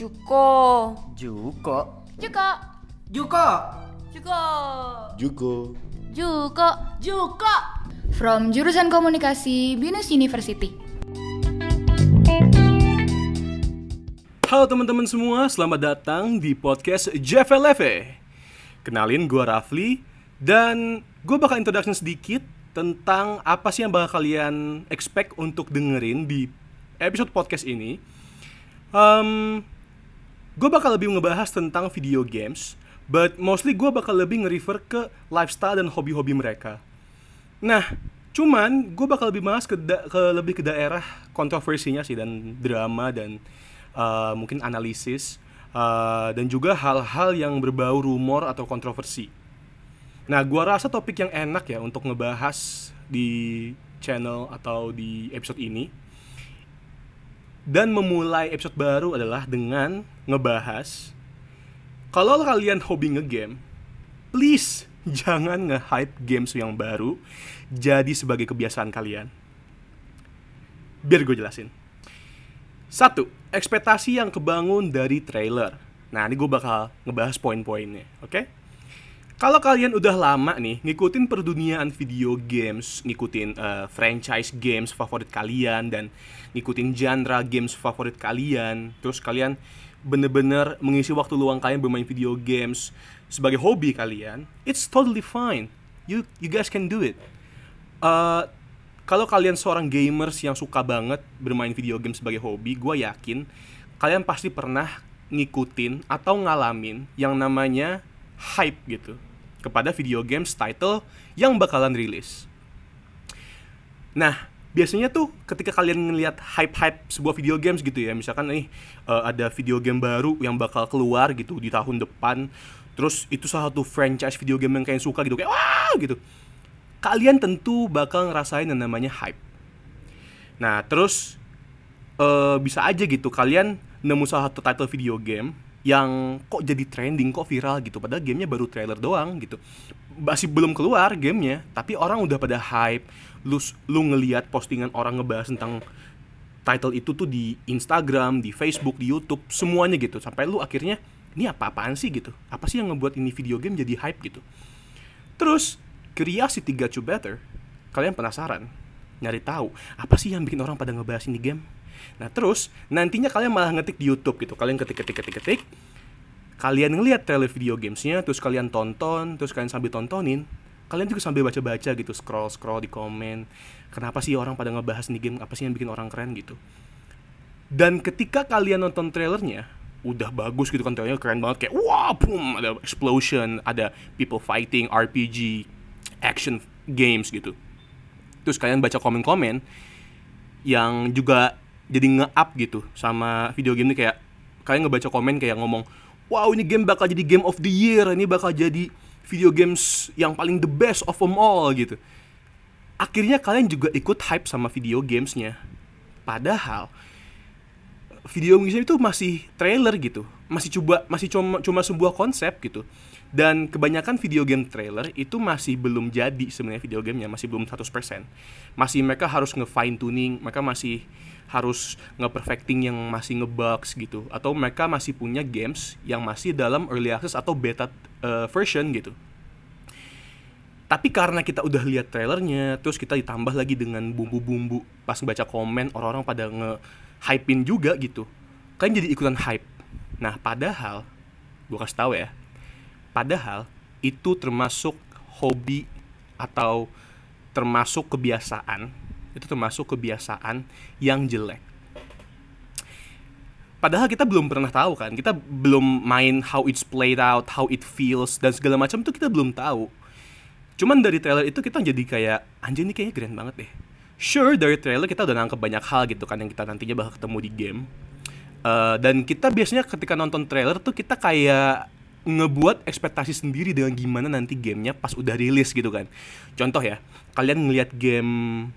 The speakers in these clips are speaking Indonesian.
Juko. Juko. Juko. Juko. Juko. Juko. Juko. Juko. From jurusan komunikasi Binus University. Halo teman-teman semua, selamat datang di podcast JFLF. Kenalin gue Rafli dan gue bakal introduction sedikit tentang apa sih yang bakal kalian expect untuk dengerin di episode podcast ini. Um, gue bakal lebih ngebahas tentang video games, but mostly gue bakal lebih nge-refer ke lifestyle dan hobi-hobi mereka. Nah, cuman gue bakal lebih bahas ke, ke lebih ke daerah kontroversinya sih dan drama dan uh, mungkin analisis uh, dan juga hal-hal yang berbau rumor atau kontroversi. Nah, gua rasa topik yang enak ya untuk ngebahas di channel atau di episode ini. Dan memulai episode baru adalah dengan ngebahas kalau kalian hobi ngegame, please jangan nge-hype games yang baru jadi sebagai kebiasaan kalian. Biar gue jelasin. Satu, ekspektasi yang kebangun dari trailer. Nah, ini gue bakal ngebahas poin-poinnya, oke? Kalau kalian udah lama nih ngikutin perduniaan video games, ngikutin uh, franchise games favorit kalian dan ngikutin genre games favorit kalian, terus kalian bener-bener mengisi waktu luang kalian bermain video games sebagai hobi kalian, it's totally fine. You you guys can do it. Uh, kalau kalian seorang gamers yang suka banget bermain video game sebagai hobi, gue yakin kalian pasti pernah ngikutin atau ngalamin yang namanya hype gitu kepada video games title yang bakalan rilis. Nah, biasanya tuh ketika kalian ngelihat hype-hype sebuah video games gitu ya, misalkan nih uh, ada video game baru yang bakal keluar gitu di tahun depan, terus itu salah satu franchise video game yang kalian suka gitu kayak wah gitu. Kalian tentu bakal ngerasain yang namanya hype. Nah, terus uh, bisa aja gitu kalian nemu salah satu title video game yang kok jadi trending, kok viral gitu. Padahal gamenya baru trailer doang gitu. Masih belum keluar gamenya, tapi orang udah pada hype. Lu lu ngelihat postingan orang ngebahas tentang title itu tuh di Instagram, di Facebook, di YouTube, semuanya gitu. Sampai lu akhirnya ini apa-apaan sih gitu? Apa sih yang ngebuat ini video game jadi hype gitu? Terus curiosity got you better. Kalian penasaran? Nyari tahu apa sih yang bikin orang pada ngebahas ini game? Nah terus nantinya kalian malah ngetik di YouTube gitu. Kalian ketik ketik ketik ketik. Kalian ngeliat trailer video gamesnya, terus kalian tonton, terus kalian sambil tontonin, kalian juga sambil baca-baca gitu, scroll scroll di komen. Kenapa sih orang pada ngebahas nih game? Apa sih yang bikin orang keren gitu? Dan ketika kalian nonton trailernya, udah bagus gitu kan trailernya keren banget kayak wah boom ada explosion, ada people fighting, RPG, action games gitu. Terus kalian baca komen-komen yang juga jadi nge-up gitu sama video game ini kayak kalian ngebaca komen kayak ngomong wow ini game bakal jadi game of the year ini bakal jadi video games yang paling the best of them all gitu. Akhirnya kalian juga ikut hype sama video gamesnya. Padahal video gamesnya itu masih trailer gitu. Masih coba masih cuma cuma sebuah konsep gitu. Dan kebanyakan video game trailer itu masih belum jadi sebenarnya video gamenya masih belum 100% masih mereka harus nge fine tuning mereka masih harus nge-perfecting yang masih nge-bugs gitu atau mereka masih punya games yang masih dalam early access atau beta uh, version gitu. Tapi karena kita udah lihat trailernya, terus kita ditambah lagi dengan bumbu-bumbu pas baca komen orang-orang pada nge-hypein juga gitu. Kan jadi ikutan hype. Nah, padahal gua kasih tahu ya. Padahal itu termasuk hobi atau termasuk kebiasaan itu termasuk kebiasaan yang jelek. Padahal kita belum pernah tahu kan, kita belum main how it's played out, how it feels dan segala macam itu kita belum tahu. Cuman dari trailer itu kita jadi kayak anjir ini kayaknya keren banget deh. Sure dari trailer kita udah nangkep banyak hal gitu kan yang kita nantinya bakal ketemu di game. Uh, dan kita biasanya ketika nonton trailer tuh kita kayak ngebuat ekspektasi sendiri dengan gimana nanti gamenya pas udah rilis gitu kan. Contoh ya, kalian ngelihat game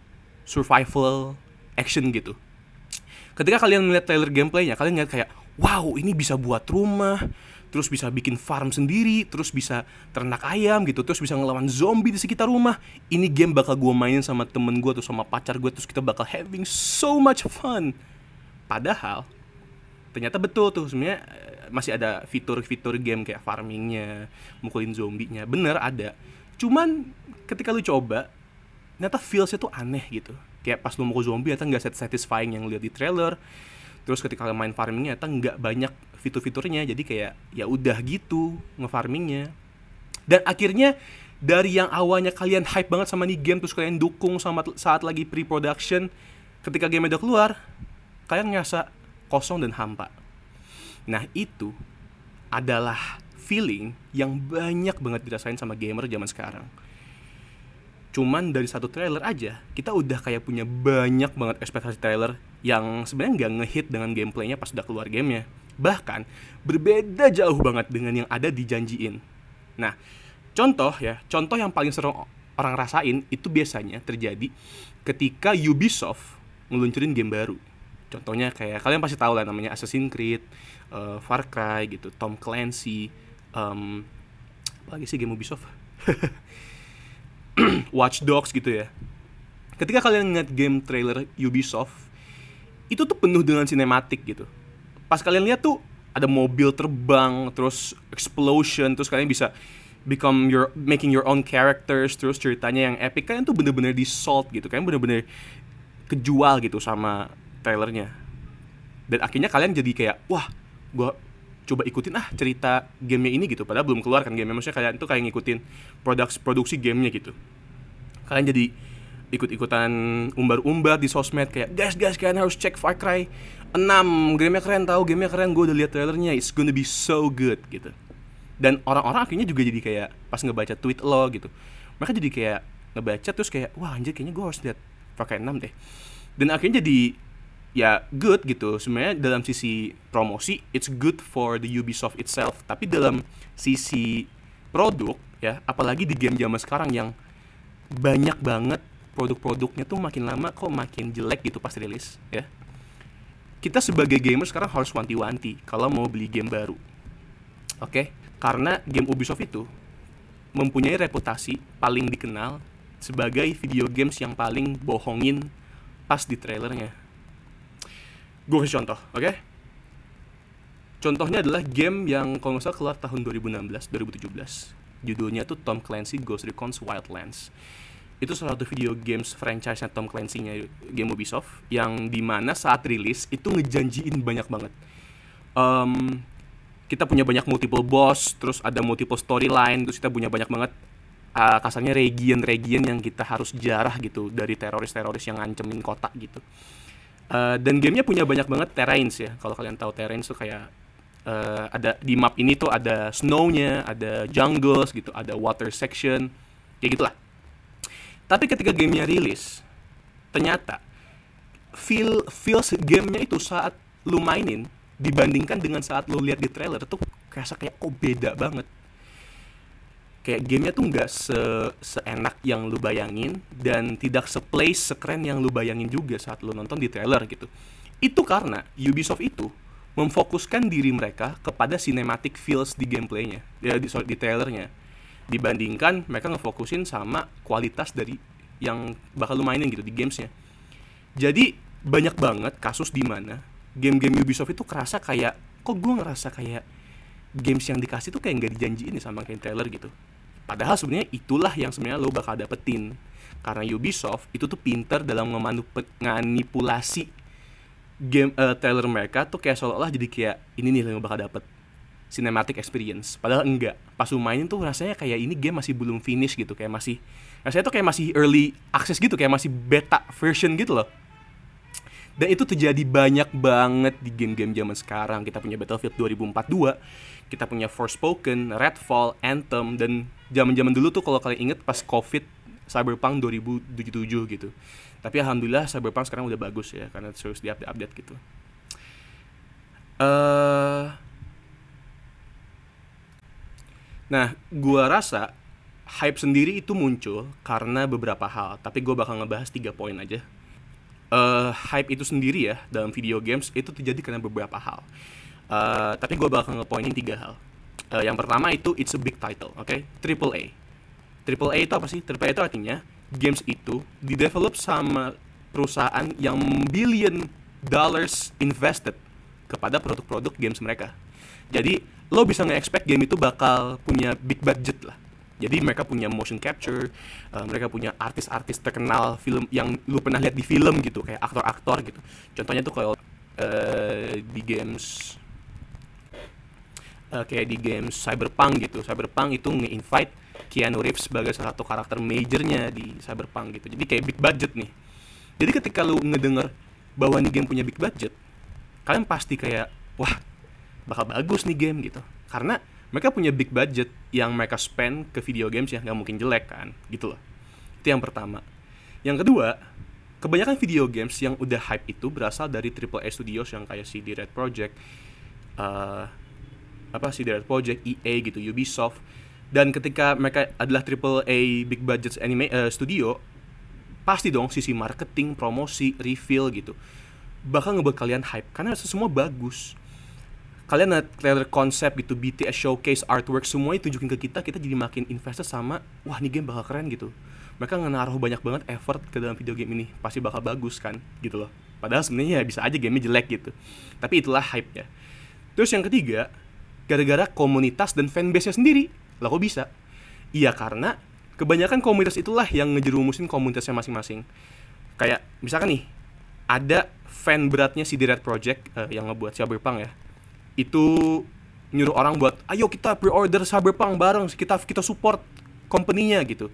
survival action gitu. Ketika kalian melihat trailer gameplaynya, kalian lihat kayak, wow ini bisa buat rumah, terus bisa bikin farm sendiri, terus bisa ternak ayam gitu, terus bisa ngelawan zombie di sekitar rumah. Ini game bakal gue mainin sama temen gue atau sama pacar gue, terus kita bakal having so much fun. Padahal ternyata betul tuh sebenarnya eh, masih ada fitur-fitur game kayak farmingnya mukulin zombinya bener ada cuman ketika lu coba ternyata feelsnya tuh aneh gitu. Kayak pas lu mukul zombie ternyata nggak satisfying yang lihat di trailer. Terus ketika main farmingnya ternyata nggak banyak fitur-fiturnya. Jadi kayak ya udah gitu ngefarmingnya. Dan akhirnya dari yang awalnya kalian hype banget sama nih game terus kalian dukung sama saat lagi pre-production ketika game udah keluar kalian ngerasa kosong dan hampa. Nah itu adalah feeling yang banyak banget dirasain sama gamer zaman sekarang cuman dari satu trailer aja kita udah kayak punya banyak banget ekspektasi trailer yang sebenarnya nggak ngehit dengan gameplaynya pas udah keluar gamenya bahkan berbeda jauh banget dengan yang ada dijanjiin nah Contoh ya, contoh yang paling sering orang rasain itu biasanya terjadi ketika Ubisoft ngeluncurin game baru. Contohnya kayak kalian pasti tahu lah namanya Assassin's Creed, uh, Far Cry gitu, Tom Clancy, um, apa lagi sih game Ubisoft? Watch Dogs gitu ya. Ketika kalian ngeliat game trailer Ubisoft, itu tuh penuh dengan sinematik gitu. Pas kalian lihat tuh ada mobil terbang, terus explosion, terus kalian bisa become your making your own characters terus ceritanya yang epic kan itu bener-bener di salt gitu kan bener-bener kejual gitu sama trailernya dan akhirnya kalian jadi kayak wah gua coba ikutin ah cerita gamenya ini gitu. Padahal belum keluar kan game maksudnya kalian tuh kayak ngikutin produksi produksi gamenya gitu. Kalian jadi ikut-ikutan umbar-umbar di sosmed kayak guys guys kalian harus cek Far Cry 6 gamenya keren tahu gamenya keren gue udah lihat trailernya. It's gonna be so good gitu. Dan orang-orang akhirnya juga jadi kayak pas ngebaca tweet lo gitu. Mereka jadi kayak ngebaca terus kayak wah anjir kayaknya gue harus lihat pakai 6 deh. Dan akhirnya jadi ya good gitu sebenarnya dalam sisi promosi it's good for the Ubisoft itself tapi dalam sisi produk ya apalagi di game zaman sekarang yang banyak banget produk-produknya tuh makin lama kok makin jelek gitu pas rilis ya kita sebagai gamer sekarang harus wanti-wanti kalau mau beli game baru oke okay? Karena game Ubisoft itu mempunyai reputasi paling dikenal sebagai video games yang paling bohongin pas di trailernya. Gue kasih contoh, oke? Okay? Contohnya adalah game yang kalau nggak salah keluar tahun 2016-2017. Judulnya tuh Tom Clancy Ghost Recon Wildlands. Itu salah satu video games franchise-nya Tom Clancy-nya game Ubisoft yang di mana saat rilis itu ngejanjiin banyak banget. Um, kita punya banyak multiple boss, terus ada multiple storyline, terus kita punya banyak banget uh, kasarnya region-region yang kita harus jarah gitu dari teroris-teroris yang ngancemin kota gitu. Uh, dan gamenya punya banyak banget terrains ya. Kalau kalian tahu terrains tuh kayak uh, ada di map ini tuh ada snownya, ada jungles gitu, ada water section, kayak gitulah. Tapi ketika gamenya rilis, ternyata feel feels gamenya itu saat lu mainin dibandingkan dengan saat lo lihat di trailer tuh kerasa kayak kok beda banget kayak gamenya tuh nggak se seenak yang lu bayangin dan tidak seplace sekeren yang lu bayangin juga saat lu nonton di trailer gitu. Itu karena Ubisoft itu memfokuskan diri mereka kepada cinematic feels di gameplaynya ya di, sorry, di trailernya. Dibandingkan mereka ngefokusin sama kualitas dari yang bakal lu mainin gitu di gamesnya. Jadi banyak banget kasus di mana game-game Ubisoft itu kerasa kayak kok gue ngerasa kayak games yang dikasih tuh kayak nggak dijanjiin sama kayak trailer gitu padahal sebenarnya itulah yang sebenarnya lo bakal dapetin. Karena Ubisoft itu tuh pinter dalam memanipulasi game uh, trailer mereka tuh kayak seolah-olah jadi kayak ini nih yang bakal dapet. Cinematic experience. Padahal enggak. Pas lu mainin tuh rasanya kayak ini game masih belum finish gitu. Kayak masih rasanya tuh kayak masih early access gitu. Kayak masih beta version gitu loh. Dan itu terjadi banyak banget di game-game zaman sekarang. Kita punya Battlefield 2042, kita punya Forspoken, Redfall, Anthem dan zaman-zaman dulu tuh kalau kalian inget pas Covid Cyberpunk 2077 gitu. Tapi alhamdulillah Cyberpunk sekarang udah bagus ya karena terus diupdate-update gitu. Uh, nah, gua rasa hype sendiri itu muncul karena beberapa hal, tapi gue bakal ngebahas tiga poin aja uh, hype itu sendiri ya dalam video games itu terjadi karena beberapa hal. Uh, tapi gue bakal ngepointin tiga hal. Uh, yang pertama itu it's a big title, oke? Okay? Triple A. Triple A itu apa sih? Triple A itu artinya games itu didevelop sama perusahaan yang billion dollars invested kepada produk-produk games mereka. Jadi lo bisa nge-expect game itu bakal punya big budget lah. Jadi mereka punya motion capture, uh, mereka punya artis-artis terkenal film yang lu pernah lihat di film gitu, kayak aktor-aktor gitu. Contohnya tuh kalau uh, di games uh, kayak di games Cyberpunk gitu. Cyberpunk itu nge-invite Keanu Reeves sebagai salah satu karakter majornya di Cyberpunk gitu. Jadi kayak big budget nih. Jadi ketika lu ngedenger bahwa nih game punya big budget, kalian pasti kayak wah bakal bagus nih game gitu. Karena mereka punya big budget yang mereka spend ke video games yang nggak mungkin jelek kan, gitu loh. Itu yang pertama. Yang kedua, kebanyakan video games yang udah hype itu berasal dari AAA studios yang kayak CD Red Project, uh, apa CD Red Project, EA gitu, Ubisoft. Dan ketika mereka adalah AAA big budget anime uh, studio, pasti dong sisi marketing, promosi, reveal gitu bakal ngebuat kalian hype karena semua bagus. Kalian lihat trailer konsep gitu BTS showcase artwork semua itu tunjukin ke kita kita jadi makin invested sama wah nih game bakal keren gitu. Mereka naruh banyak banget effort ke dalam video game ini pasti bakal bagus kan gitu loh. Padahal sebenarnya ya bisa aja gamenya jelek gitu tapi itulah hype ya terus yang ketiga gara-gara komunitas dan fanbase nya sendiri. Lah kok bisa? Iya karena kebanyakan komunitas itulah yang ngejerumusin komunitasnya masing-masing. Kayak misalkan nih ada fan beratnya si Red Project uh, yang ngebuat Cyberpunk ya. Itu nyuruh orang buat ayo kita pre-order Cyberpunk bareng kita kita support company-nya gitu.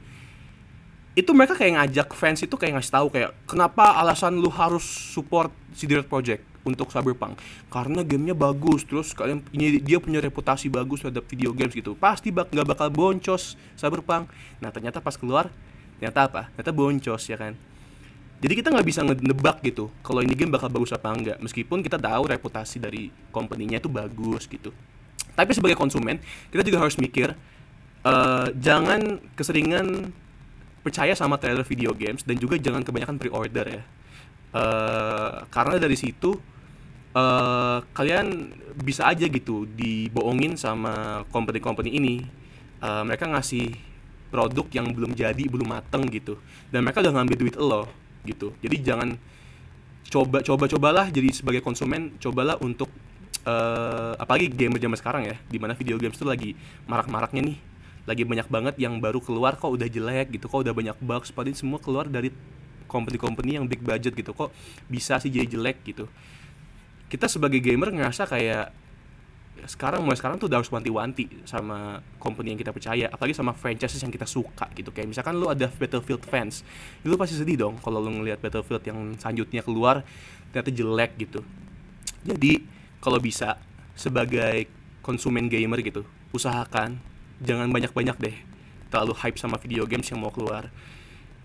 Itu mereka kayak ngajak fans itu kayak ngasih tahu kayak kenapa alasan lu harus support si Red Project untuk Cyberpunk. Karena gamenya bagus terus kalian ini dia punya reputasi bagus terhadap video games gitu. Pasti bak nggak bakal boncos Cyberpunk. Nah ternyata pas keluar ternyata apa? Ternyata boncos ya kan? Jadi kita nggak bisa nebak gitu kalau ini game bakal bagus apa enggak meskipun kita tahu reputasi dari company-nya itu bagus gitu. Tapi sebagai konsumen kita juga harus mikir uh, jangan keseringan percaya sama trailer video games dan juga jangan kebanyakan pre-order ya uh, karena dari situ uh, kalian bisa aja gitu dibohongin sama company-company ini. Uh, mereka ngasih produk yang belum jadi belum mateng gitu. Dan mereka udah ngambil duit lo gitu. Jadi jangan coba coba cobalah jadi sebagai konsumen cobalah untuk uh, apalagi gamer zaman sekarang ya di mana video games itu lagi marak-maraknya nih. Lagi banyak banget yang baru keluar kok udah jelek gitu kok udah banyak bugs. Padahal semua keluar dari company-company yang big budget gitu kok bisa sih jadi jelek gitu. Kita sebagai gamer ngerasa kayak sekarang mulai sekarang tuh udah harus wanti-wanti sama company yang kita percaya apalagi sama franchise yang kita suka gitu. Kayak misalkan lu ada Battlefield fans lu pasti sedih dong kalau lu ngelihat Battlefield yang selanjutnya keluar ternyata jelek gitu. Jadi kalau bisa sebagai konsumen gamer gitu usahakan jangan banyak-banyak deh terlalu hype sama video games yang mau keluar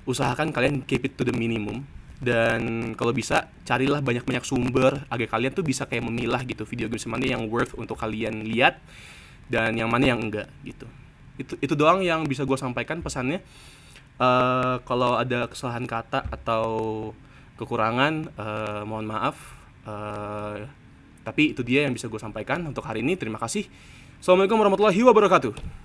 usahakan kalian keep it to the minimum. Dan kalau bisa carilah banyak-banyak sumber agar kalian tuh bisa kayak memilah gitu video games mana yang worth untuk kalian lihat dan yang mana yang enggak gitu. Itu itu doang yang bisa gue sampaikan pesannya. Uh, kalau ada kesalahan kata atau kekurangan uh, mohon maaf. Uh, tapi itu dia yang bisa gue sampaikan untuk hari ini. Terima kasih. Assalamualaikum warahmatullahi wabarakatuh